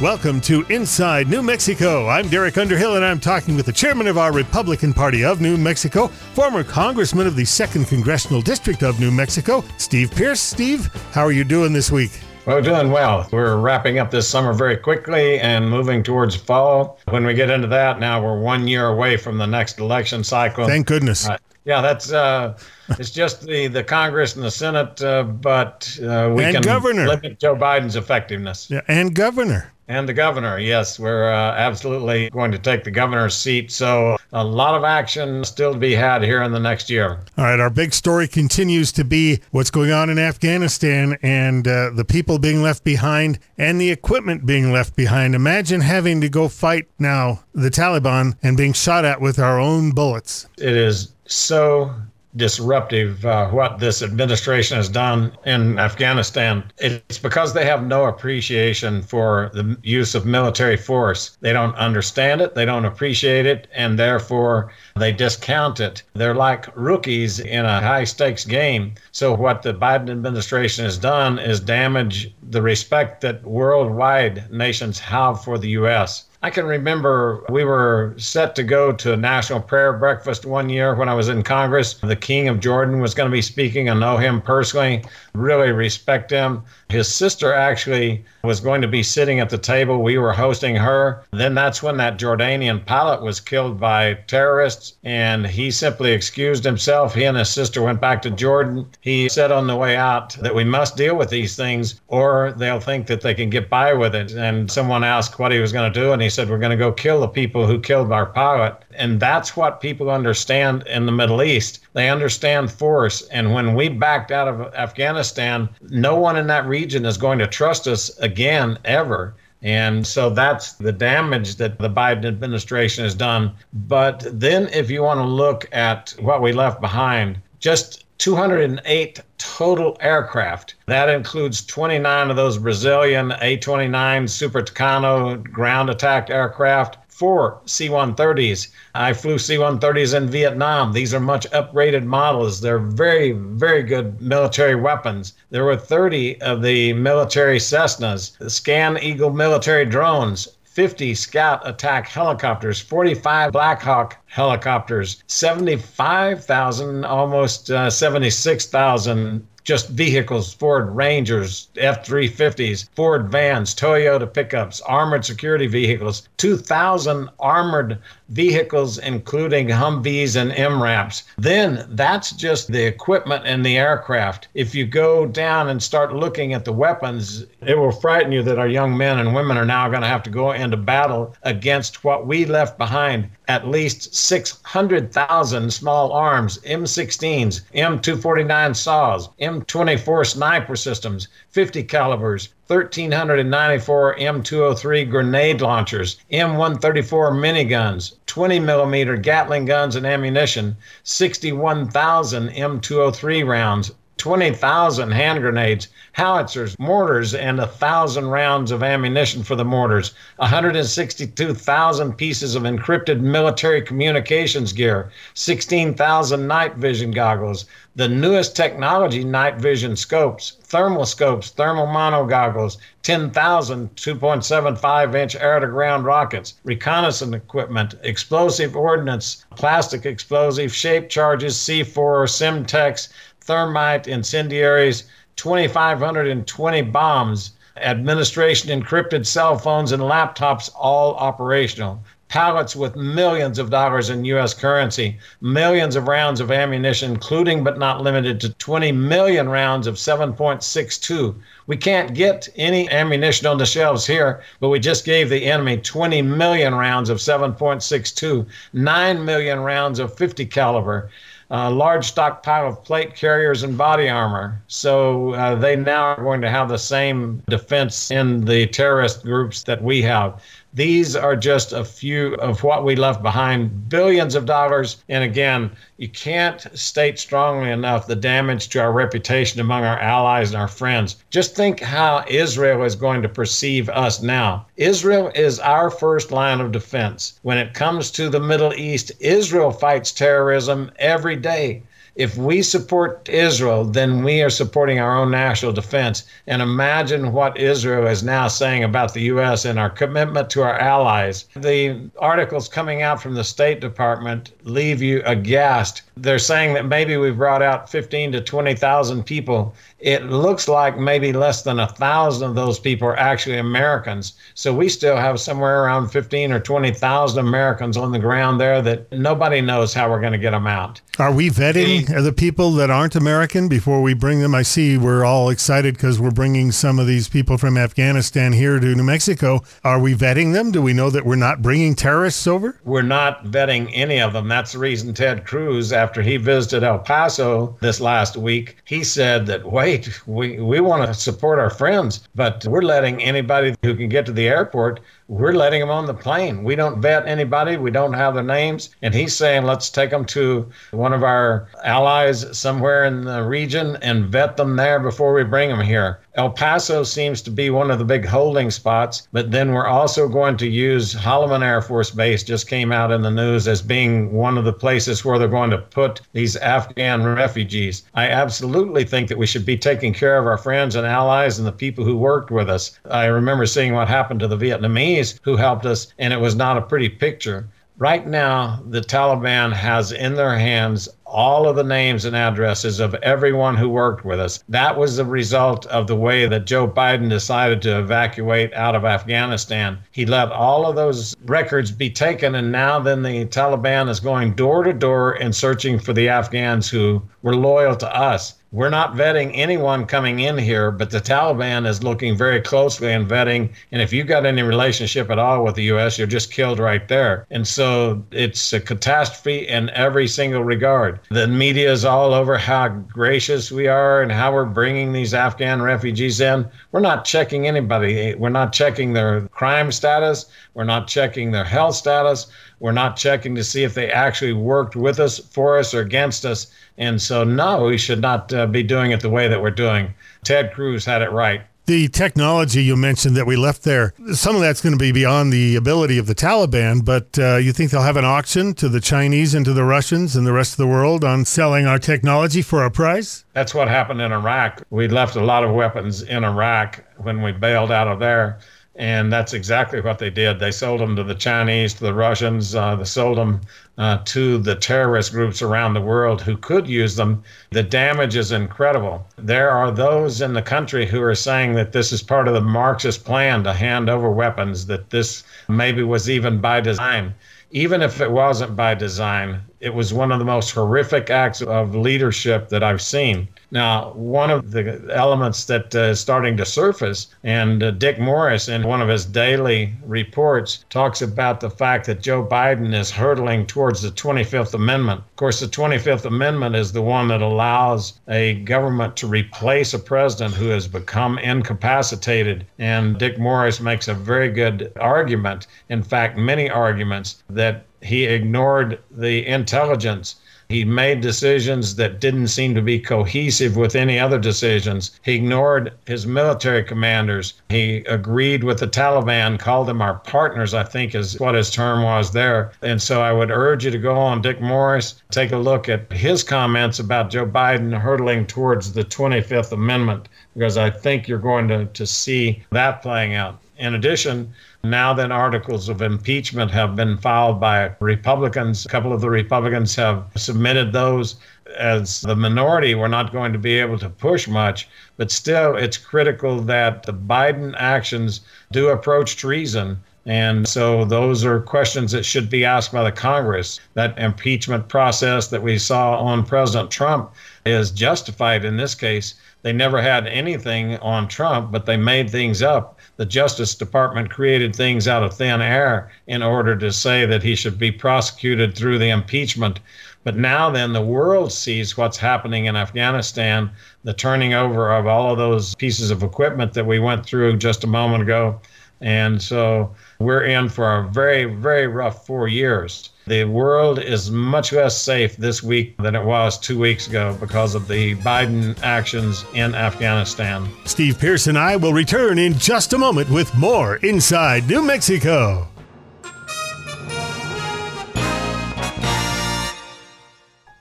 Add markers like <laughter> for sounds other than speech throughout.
Welcome to Inside New Mexico. I'm Derek Underhill, and I'm talking with the chairman of our Republican Party of New Mexico, former congressman of the 2nd Congressional District of New Mexico, Steve Pearce. Steve, how are you doing this week? We're doing well. We're wrapping up this summer very quickly and moving towards fall. When we get into that, now we're one year away from the next election cycle. Thank goodness. Uh, yeah, that's uh, it's just the, the Congress and the Senate, uh, but uh, we and can governor. limit Joe Biden's effectiveness. Yeah, and governor. And the governor, yes, we're uh, absolutely going to take the governor's seat. So a lot of action still to be had here in the next year. All right, our big story continues to be what's going on in Afghanistan and uh, the people being left behind and the equipment being left behind. Imagine having to go fight now the Taliban and being shot at with our own bullets. It is so disruptive uh, what this administration has done in Afghanistan. It's because they have no appreciation for the use of military force. They don't understand it, they don't appreciate it, and therefore they discount it. They're like rookies in a high stakes game. So, what the Biden administration has done is damage the respect that worldwide nations have for the U.S. I can remember we were set to go to a national prayer breakfast one year when I was in Congress. The King of Jordan was going to be speaking. I know him personally, really respect him. His sister actually was going to be sitting at the table. We were hosting her. Then that's when that Jordanian pilot was killed by terrorists, and he simply excused himself. He and his sister went back to Jordan. He said on the way out that we must deal with these things, or they'll think that they can get by with it. And someone asked what he was going to do, and he said, We're going to go kill the people who killed our pilot. And that's what people understand in the Middle East. They understand force. And when we backed out of Afghanistan, no one in that region is going to trust us again, ever. And so that's the damage that the Biden administration has done. But then, if you want to look at what we left behind, just 208 total aircraft. That includes 29 of those Brazilian A 29 Super Tucano ground attack aircraft, four C 130s. I flew C 130s in Vietnam. These are much upgraded models. They're very, very good military weapons. There were 30 of the military Cessnas, the Scan Eagle military drones, 50 Scout attack helicopters, 45 Black Hawk helicopters, 75,000, almost uh, 76,000 just vehicles Ford Rangers, F 350s, Ford vans, Toyota pickups, armored security vehicles, 2,000 armored vehicles, including Humvees and MRAPs. Then that's just the equipment and the aircraft. If you go down and start looking at the weapons, it will frighten you that our young men and women are now going to have to go into battle against what we left behind at least 600,000 small arms, M16s, M249 saws, M24 sniper systems, 50 calibers, 1,394 M203 grenade launchers, M134 miniguns, 20 millimeter Gatling guns and ammunition, 61,000 M203 rounds, 20,000 hand grenades, howitzers, mortars, and 1,000 rounds of ammunition for the mortars, 162,000 pieces of encrypted military communications gear, 16,000 night vision goggles, the newest technology night vision scopes, thermal scopes, thermal mono goggles, 10,000 2.75 inch air to ground rockets, reconnaissance equipment, explosive ordnance, plastic explosive, shape charges, C4, Semtex, thermite, incendiaries, 2,520 bombs, administration encrypted cell phones and laptops, all operational. Pallets with millions of dollars in U.S. currency, millions of rounds of ammunition, including but not limited to 20 million rounds of 7.62. We can't get any ammunition on the shelves here, but we just gave the enemy 20 million rounds of 7.62, 9 million rounds of 50 caliber uh, large stockpile of plate carriers and body armor. So uh, they now are going to have the same defense in the terrorist groups that we have. These are just a few of what we left behind billions of dollars. And again, you can't state strongly enough the damage to our reputation among our allies and our friends. Just think how Israel is going to perceive us now. Israel is our first line of defense. When it comes to the Middle East, Israel fights terrorism every day. If we support Israel, then we are supporting our own national defense. And imagine what Israel is now saying about the U.S. and our commitment to our allies. The articles coming out from the State Department leave you aghast. They're saying that maybe we brought out 15 to 20,000 people it looks like maybe less than a thousand of those people are actually Americans. So we still have somewhere around 15 or 20,000 Americans on the ground there that nobody knows how we're going to get them out. Are we vetting the, the people that aren't American before we bring them? I see we're all excited because we're bringing some of these people from Afghanistan here to New Mexico. Are we vetting them? Do we know that we're not bringing terrorists over? We're not vetting any of them. That's the reason Ted Cruz, after he visited El Paso this last week, he said that, wait. We, we want to support our friends, but we're letting anybody who can get to the airport, we're letting them on the plane. We don't vet anybody. We don't have their names. And he's saying, let's take them to one of our allies somewhere in the region and vet them there before we bring them here. El Paso seems to be one of the big holding spots, but then we're also going to use Holloman Air Force Base, just came out in the news as being one of the places where they're going to put these Afghan refugees. I absolutely think that we should be taking care of our friends and allies and the people who worked with us. I remember seeing what happened to the Vietnamese who helped us, and it was not a pretty picture. Right now, the Taliban has in their hands all of the names and addresses of everyone who worked with us. That was the result of the way that Joe Biden decided to evacuate out of Afghanistan. He let all of those records be taken, and now then the Taliban is going door to door and searching for the Afghans who were loyal to us we're not vetting anyone coming in here, but the Taliban is looking very closely and vetting. And if you've got any relationship at all with the U.S., you're just killed right there. And so it's a catastrophe in every single regard. The media is all over how gracious we are and how we're bringing these Afghan refugees in. We're not checking anybody. We're not checking their crime status. We're not checking their health status. We're not checking to see if they actually worked with us, for us, or against us. And so, no, we should not uh, be doing it the way that we're doing. Ted Cruz had it right. The technology you mentioned that we left there, some of that's going to be beyond the ability of the Taliban, but uh, you think they'll have an auction to the Chinese and to the Russians and the rest of the world on selling our technology for a price? That's what happened in Iraq. We left a lot of weapons in Iraq when we bailed out of there and that's exactly what they did. They sold them to the Chinese, to the Russians. Uh, they sold them uh, to the terrorist groups around the world who could use them. The damage is incredible. There are those in the country who are saying that this is part of the Marxist plan to hand over weapons. That this maybe was even by design. Even if it wasn't by design, it was one of the most horrific acts of leadership that I've seen. Now, one of the elements that uh, is starting to surface, and uh, Dick Morris, in one of his daily reports, talks about the fact that Joe Biden is hurtling towards the 25th Amendment. Of course, the 25th Amendment is the one that allows a government to replace a president who has become incapacitated. And Dick Morris makes a very good argument, in fact, many arguments, that he ignored the intelligence he made decisions that didn't seem to be cohesive with any other decisions. He ignored his military commanders. He agreed with the Taliban, called them our partners, I think is what his term was there. And so I would urge you to go on Dick Morris, take a look at his comments about Joe Biden hurtling towards the 25th Amendment, because I think you're going to, to see that playing out. In addition, now that articles of impeachment have been filed by Republicans, a couple of the Republicans have submitted those. As the minority, we're not going to be able to push much, but still, it's critical that the Biden actions do approach treason. And so those are questions that should be asked by the Congress. That impeachment process that we saw on President Trump is justified in this case. They never had anything on Trump, but they made things up the Justice Department created things out of thin air in order to say that he should be prosecuted through the impeachment. But now, then, the world sees what's happening in Afghanistan, the turning over of all of those pieces of equipment that we went through just a moment ago. And so we're in for a very, very rough four years. The world is much less safe this week than it was two weeks ago because of the Biden actions in Afghanistan. Steve Pearce and I will return in just a moment with more Inside New Mexico.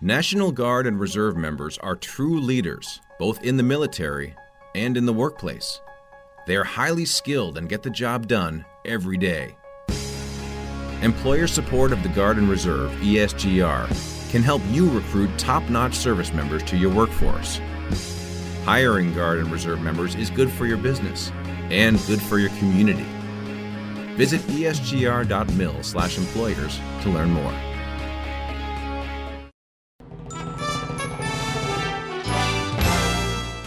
National Guard and Reserve members are true leaders, both in the military and in the workplace. They are highly skilled and get the job done every day. Employer support of the Guard and Reserve, ESGR, can help you recruit top notch service members to your workforce. Hiring Guard and Reserve members is good for your business and good for your community. Visit esgr.mil/employers to learn more.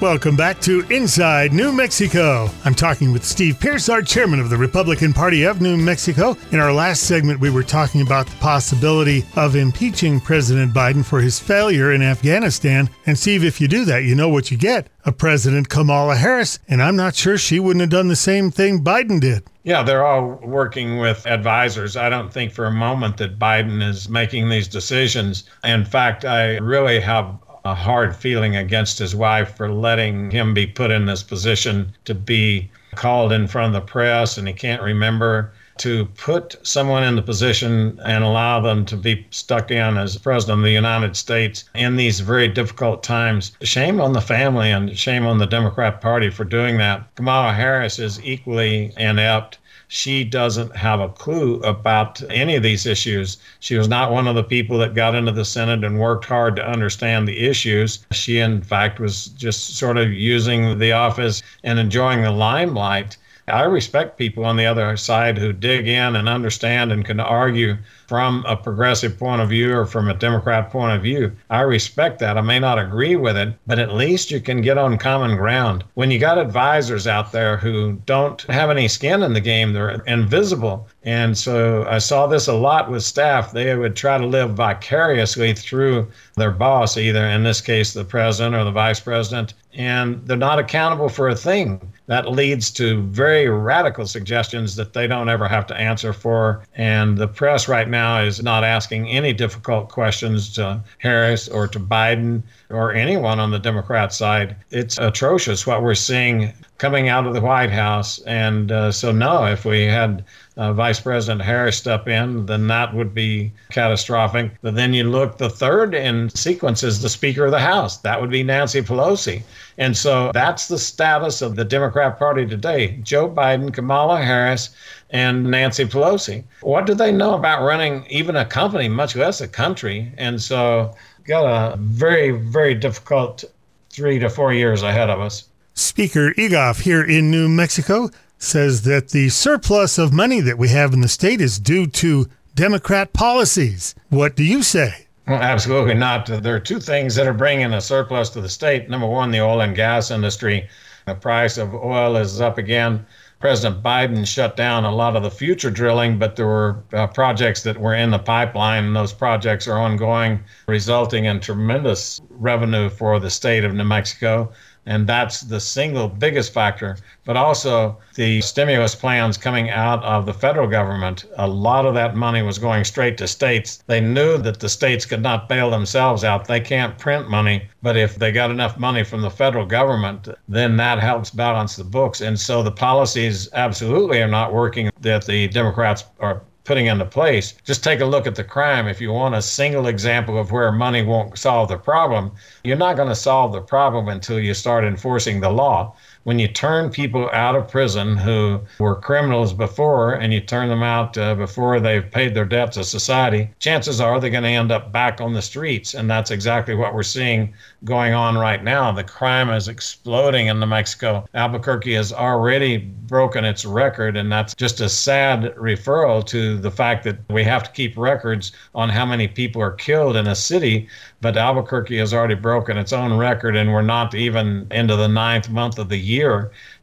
Welcome back to Inside New Mexico. I'm talking with Steve Pearsart, chairman of the Republican Party of New Mexico. In our last segment, we were talking about the possibility of impeaching President Biden for his failure in Afghanistan. And Steve, if you do that, you know what you get a President Kamala Harris. And I'm not sure she wouldn't have done the same thing Biden did. Yeah, they're all working with advisors. I don't think for a moment that Biden is making these decisions. In fact, I really have a hard feeling against his wife for letting him be put in this position to be called in front of the press and he can't remember to put someone in the position and allow them to be stuck in as president of the United States in these very difficult times. Shame on the family and shame on the Democrat Party for doing that. Kamala Harris is equally inept she doesn't have a clue about any of these issues. She was not one of the people that got into the Senate and worked hard to understand the issues. She, in fact, was just sort of using the office and enjoying the limelight. I respect people on the other side who dig in and understand and can argue from a progressive point of view or from a Democrat point of view. I respect that. I may not agree with it, but at least you can get on common ground. When you got advisors out there who don't have any skin in the game, they're invisible. And so I saw this a lot with staff. They would try to live vicariously through their boss, either in this case, the president or the vice president, and they're not accountable for a thing. That leads to very radical suggestions that they don't ever have to answer for. And the press right now is not asking any difficult questions to Harris or to Biden or anyone on the Democrat side. It's atrocious what we're seeing coming out of the White House. And uh, so, no, if we had uh, Vice President Harris step in, then that would be catastrophic. But then you look, the third in sequence is the Speaker of the House. That would be Nancy Pelosi. And so that's the status of the Democrat Party today Joe Biden, Kamala Harris, and Nancy Pelosi. What do they know about running even a company, much less a country? And so, got a very, very difficult three to four years ahead of us. Speaker Egolf here in New Mexico says that the surplus of money that we have in the state is due to Democrat policies. What do you say? Well, absolutely not. There are two things that are bringing a surplus to the state. Number one, the oil and gas industry. The price of oil is up again. President Biden shut down a lot of the future drilling, but there were uh, projects that were in the pipeline, and those projects are ongoing, resulting in tremendous revenue for the state of New Mexico and that's the single biggest factor. But also the stimulus plans coming out of the federal government, a lot of that money was going straight to states. They knew that the states could not bail themselves out. They can't print money, but if they got enough money from the federal government, then that helps balance the books. And so the policies absolutely are not working that the Democrats are putting into place. Just take a look at the crime. If you want a single example of where money won't solve the problem, you're not going to solve the problem until you start enforcing the law when you turn people out of prison who were criminals before and you turn them out uh, before they've paid their debt to society, chances are they're going to end up back on the streets. And that's exactly what we're seeing going on right now. The crime is exploding in New Mexico. Albuquerque has already broken its record, and that's just a sad referral to the fact that we have to keep records on how many people are killed in a city but Albuquerque has already broken its own record, and we're not even into the ninth month of the year.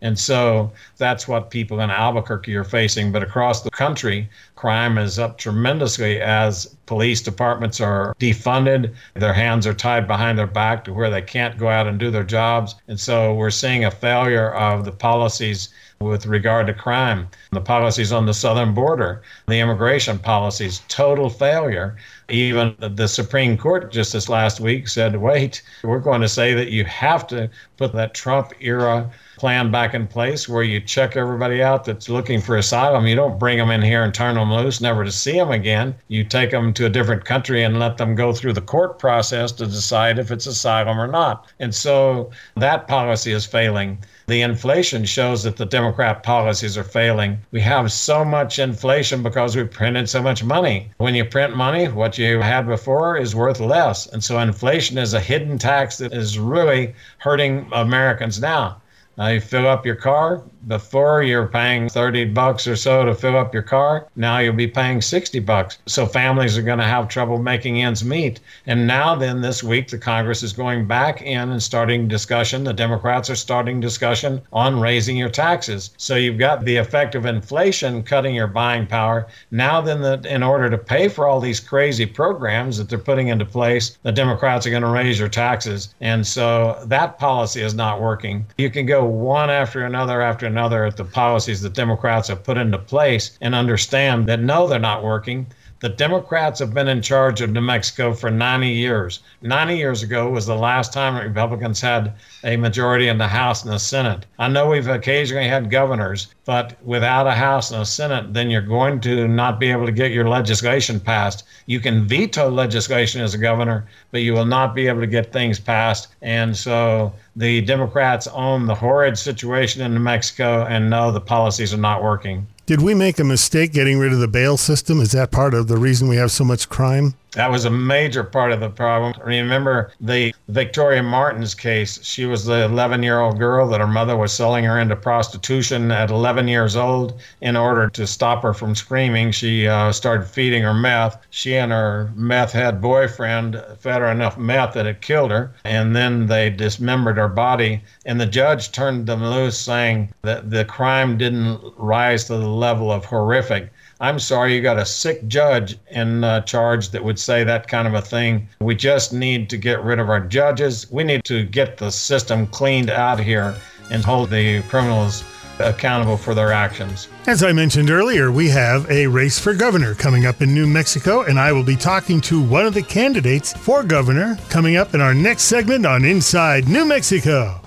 And so that's what people in Albuquerque are facing. But across the country, crime is up tremendously as police departments are defunded. Their hands are tied behind their back to where they can't go out and do their jobs. And so we're seeing a failure of the policies with with regard to crime, the policies on the southern border, the immigration policies, total failure. Even the Supreme Court just this last week said, wait, we're going to say that you have to put that Trump era plan back in place where you check everybody out that's looking for asylum. You don't bring them in here and turn them loose, never to see them again. You take them to a different country and let them go through the court process to decide if it's asylum or not. And so that policy is failing. The inflation shows that the Democrat policies are failing. We have so much inflation because we printed so much money. When you print money, what you had before is worth less. And so inflation is a hidden tax that is really hurting Americans now. Now you fill up your car. Before you're paying 30 bucks or so to fill up your car. Now you'll be paying 60 bucks. So families are going to have trouble making ends meet. And now then this week the Congress is going back in and starting discussion. The Democrats are starting discussion on raising your taxes. So you've got the effect of inflation cutting your buying power. Now then the, in order to pay for all these crazy programs that they're putting into place, the Democrats are going to raise your taxes. And so that policy is not working. You can go one after another after another at the policies that Democrats have put into place and understand that no, they're not working. The Democrats have been in charge of New Mexico for 90 years. 90 years ago was the last time Republicans had a majority in the House and the Senate. I know we've occasionally had governors, but without a House and a Senate, then you're going to not be able to get your legislation passed. You can veto legislation as a governor, but you will not be able to get things passed. And so the Democrats own the horrid situation in New Mexico and know the policies are not working. Did we make a mistake getting rid of the bail system? Is that part of the reason we have so much crime? That was a major part of the problem. Remember the Victoria Martens case? She was the 11 year old girl that her mother was selling her into prostitution at 11 years old. In order to stop her from screaming, she uh, started feeding her meth. She and her meth head boyfriend fed her enough meth that it killed her. And then they dismembered her body. And the judge turned them loose, saying that the crime didn't rise to the level of horrific I'm sorry, you got a sick judge in uh, charge that would say that kind of a thing. We just need to get rid of our judges. We need to get the system cleaned out here and hold the criminals accountable for their actions. As I mentioned earlier, we have a race for governor coming up in New Mexico, and I will be talking to one of the candidates for governor coming up in our next segment on Inside New Mexico.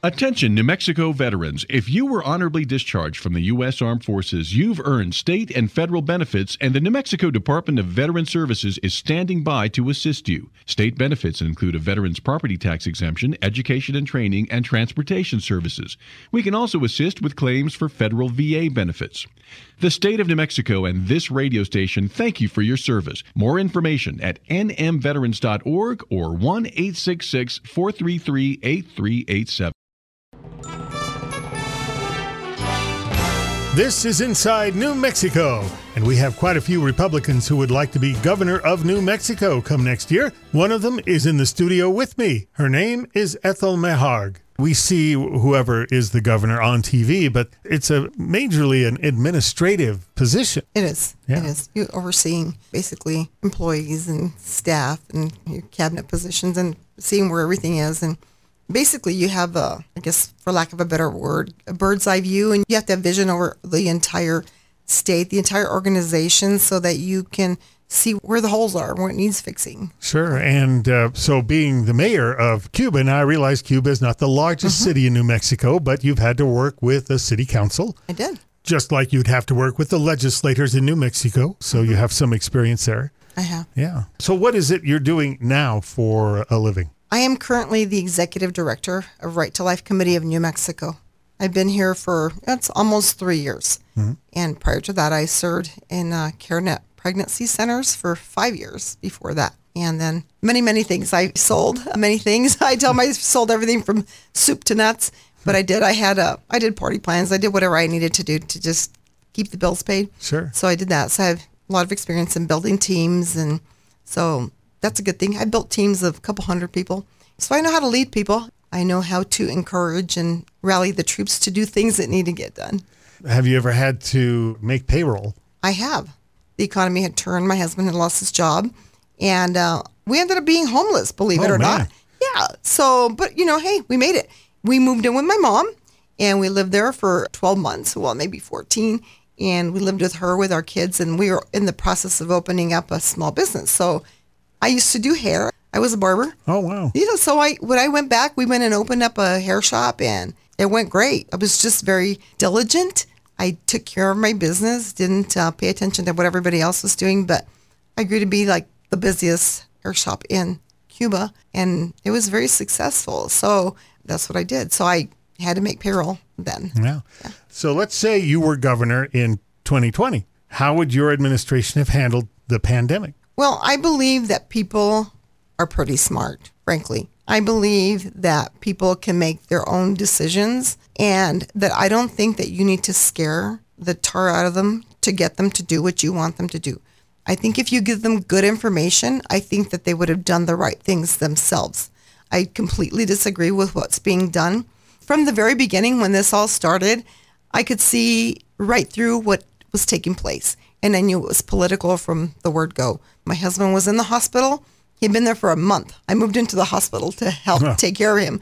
Attention, New Mexico veterans. If you were honorably discharged from the U.S. Armed Forces, you've earned state and federal benefits, and the New Mexico Department of Veteran Services is standing by to assist you. State benefits include a veteran's property tax exemption, education and training, and transportation services. We can also assist with claims for federal VA benefits. The state of New Mexico and this radio station thank you for your service. More information at nmveterans.org or 1 866 433 8387. This is Inside New Mexico, and we have quite a few Republicans who would like to be governor of New Mexico come next year. One of them is in the studio with me. Her name is Ethel Maharg. We see whoever is the governor on TV, but it's a majorly an administrative position. It is. Yeah. It is. You're overseeing basically employees and staff and your cabinet positions and seeing where everything is and basically you have a, I guess for lack of a better word, a bird's eye view, and you have to have vision over the entire state, the entire organization, so that you can see where the holes are, where it needs fixing. Sure. And uh, so, being the mayor of Cuba, now I realize Cuba is not the largest mm-hmm. city in New Mexico, but you've had to work with the city council. I did. Just like you'd have to work with the legislators in New Mexico. So, mm-hmm. you have some experience there. I have. Yeah. So, what is it you're doing now for a living? I am currently the executive director of Right to Life Committee of New Mexico. I've been here for it's almost three years, mm-hmm. and prior to that, I served in uh, CareNet pregnancy centers for five years before that, and then many many things. I sold <laughs> many things. I tell my I sold everything from soup to nuts, but I did. I had a I did party plans. I did whatever I needed to do to just keep the bills paid. Sure. So I did that. So I have a lot of experience in building teams, and so that's a good thing. I built teams of a couple hundred people. So I know how to lead people. I know how to encourage and rally the troops to do things that need to get done. Have you ever had to make payroll? I have. The economy had turned. My husband had lost his job, and uh, we ended up being homeless. Believe it oh, or man. not. Yeah. So, but you know, hey, we made it. We moved in with my mom and we lived there for 12 months, well, maybe 14. And we lived with her with our kids and we were in the process of opening up a small business. So I used to do hair. I was a barber. Oh wow. Yeah, so I when I went back, we went and opened up a hair shop and it went great. I was just very diligent. I took care of my business, didn't uh, pay attention to what everybody else was doing, but I grew to be like the busiest hair shop in Cuba and it was very successful. So that's what I did. So I had to make payroll then. Yeah. So let's say you were governor in 2020. How would your administration have handled the pandemic? Well, I believe that people are pretty smart, frankly. I believe that people can make their own decisions and that I don't think that you need to scare the tar out of them to get them to do what you want them to do. I think if you give them good information, I think that they would have done the right things themselves. I completely disagree with what's being done. From the very beginning, when this all started, I could see right through what was taking place. And I knew it was political from the word go. My husband was in the hospital. He'd been there for a month. I moved into the hospital to help take care of him.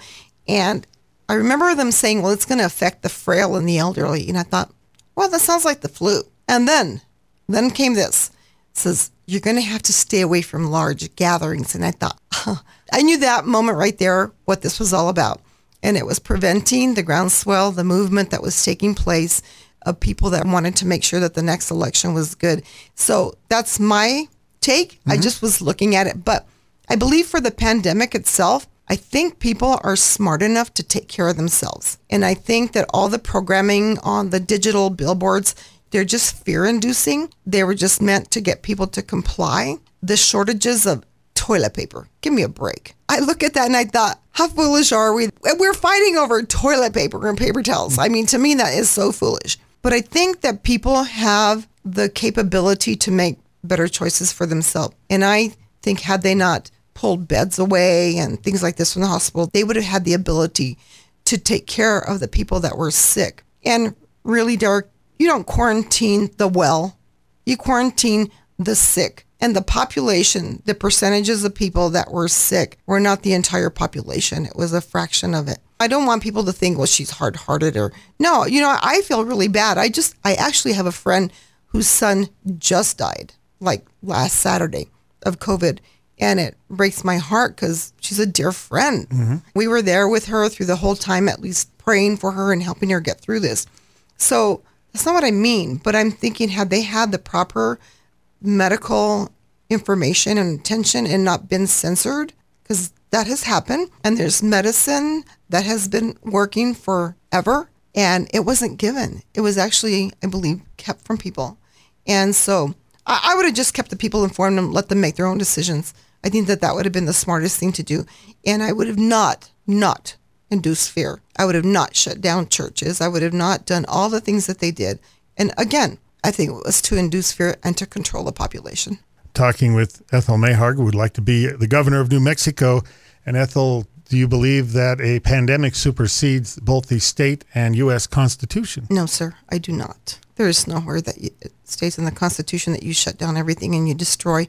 And I remember them saying, well, it's going to affect the frail and the elderly. And I thought, well, that sounds like the flu. And then, then came this. It says, you're going to have to stay away from large gatherings. And I thought, huh. I knew that moment right there what this was all about. And it was preventing the groundswell, the movement that was taking place of people that wanted to make sure that the next election was good. So that's my take. I mm-hmm. just was looking at it. But I believe for the pandemic itself, I think people are smart enough to take care of themselves. And I think that all the programming on the digital billboards, they're just fear inducing. They were just meant to get people to comply. The shortages of toilet paper. Give me a break. I look at that and I thought, how foolish are we? We're fighting over toilet paper and paper towels. I mean, to me, that is so foolish. But I think that people have the capability to make better choices for themselves. And I think had they not pulled beds away and things like this from the hospital, they would have had the ability to take care of the people that were sick. And really, Derek, you don't quarantine the well, you quarantine the sick. And the population, the percentages of people that were sick were not the entire population. It was a fraction of it. I don't want people to think, well, she's hard hearted or no, you know, I feel really bad. I just, I actually have a friend whose son just died like last Saturday of COVID. And it breaks my heart because she's a dear friend. Mm-hmm. We were there with her through the whole time, at least praying for her and helping her get through this. So that's not what I mean, but I'm thinking had they had the proper medical information and attention and not been censored, because that has happened, and there's medicine that has been working forever, and it wasn't given. It was actually, I believe, kept from people. And so I, I would have just kept the people informed and let them make their own decisions. I think that that would have been the smartest thing to do. And I would have not, not induced fear. I would have not shut down churches. I would have not done all the things that they did. And again, I think it was to induce fear and to control the population. Talking with Ethel Maharg, who would like to be the governor of New Mexico. And Ethel, do you believe that a pandemic supersedes both the state and U.S. Constitution? No, sir, I do not. There is nowhere that you, it states in the Constitution that you shut down everything and you destroy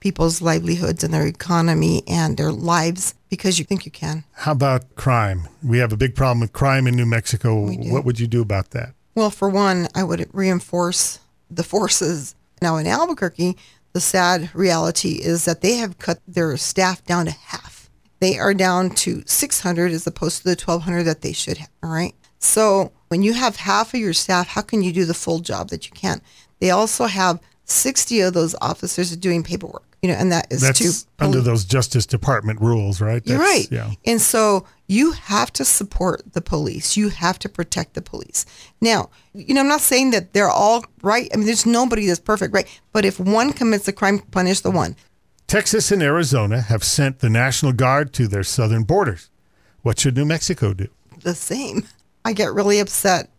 people's livelihoods and their economy and their lives because you think you can. How about crime? We have a big problem with crime in New Mexico. What would you do about that? Well, for one, I would reinforce the forces. Now, in Albuquerque, the sad reality is that they have cut their staff down to half. They are down to 600 as opposed to the 1,200 that they should have. All right. So when you have half of your staff, how can you do the full job that you can? They also have 60 of those officers doing paperwork, you know, and that is That's to under those Justice Department rules, right? You're right. Yeah. And so you have to support the police. You have to protect the police. Now, you know, I'm not saying that they're all right. I mean, there's nobody that's perfect, right? But if one commits a crime, punish the one. Texas and Arizona have sent the National Guard to their southern borders. What should New Mexico do? The same. I get really upset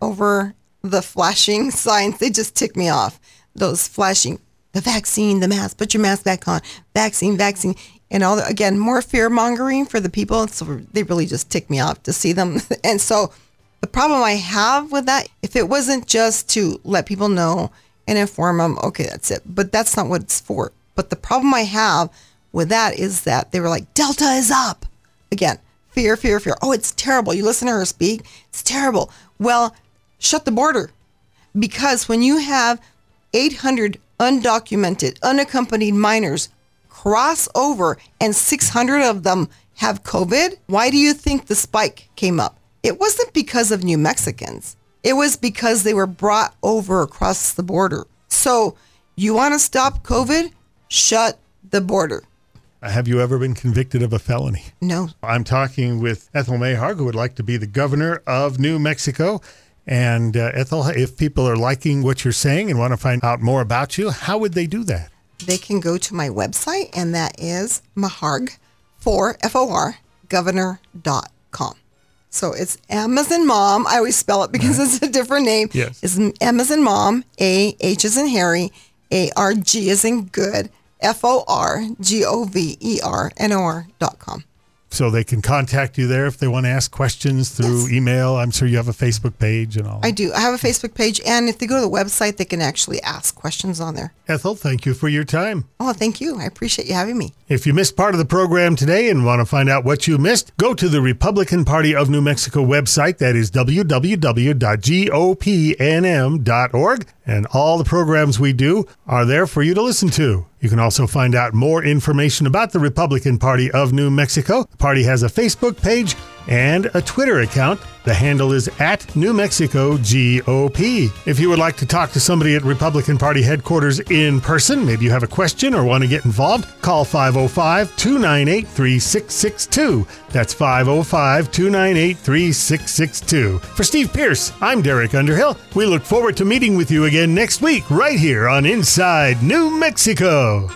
over the flashing <laughs> signs. They just tick me off. Those flashing, the vaccine, the mask, put your mask back on, vaccine, vaccine. And all the, again, more fear mongering for the people. So they really just tick me off to see them. <laughs> And so the problem I have with that, if it wasn't just to let people know and inform them, okay, that's it. But that's not what it's for. But the problem I have with that is that they were like, Delta is up. Again, fear, fear, fear. Oh, it's terrible. You listen to her speak, it's terrible. Well, shut the border. Because when you have 800 undocumented, unaccompanied minors cross over and 600 of them have COVID, why do you think the spike came up? It wasn't because of New Mexicans. It was because they were brought over across the border. So, you want to stop COVID? Shut the border. Have you ever been convicted of a felony? No. I'm talking with Ethel Maharg, who would like to be the governor of New Mexico. And uh, Ethel, if people are liking what you're saying and want to find out more about you, how would they do that? They can go to my website, and that is maharg, for F-O-R, governor.com. So it's Amazon Mom. I always spell it because it's a different name. Yes. It's Amazon Mom, A, H is in Harry, A, R, G is in good, F O R G O V E R N O R dot com. So they can contact you there if they want to ask questions through Yes. email. I'm sure you have a Facebook page and all. I do. I have a Facebook page, and if they go to the website, they can actually ask questions on there. Ethel, thank you for your time. Oh, thank you. I appreciate you having me. If you missed part of the program today and want to find out what you missed, go to the Republican Party of New Mexico website. That is www.gopnm.org. And all the programs we do are there for you to listen to. You can also find out more information about the Republican Party of New Mexico. The party has a Facebook page and a Twitter account. The handle is at New Mexico GOP. If you would like to talk to somebody at Republican Party headquarters in person, maybe you have a question or want to get involved, call 505 298 3662. That's 505 298 3662. For Steve Pearce, I'm Derek Underhill. We look forward to meeting with you again next week, right here on Inside New Mexico.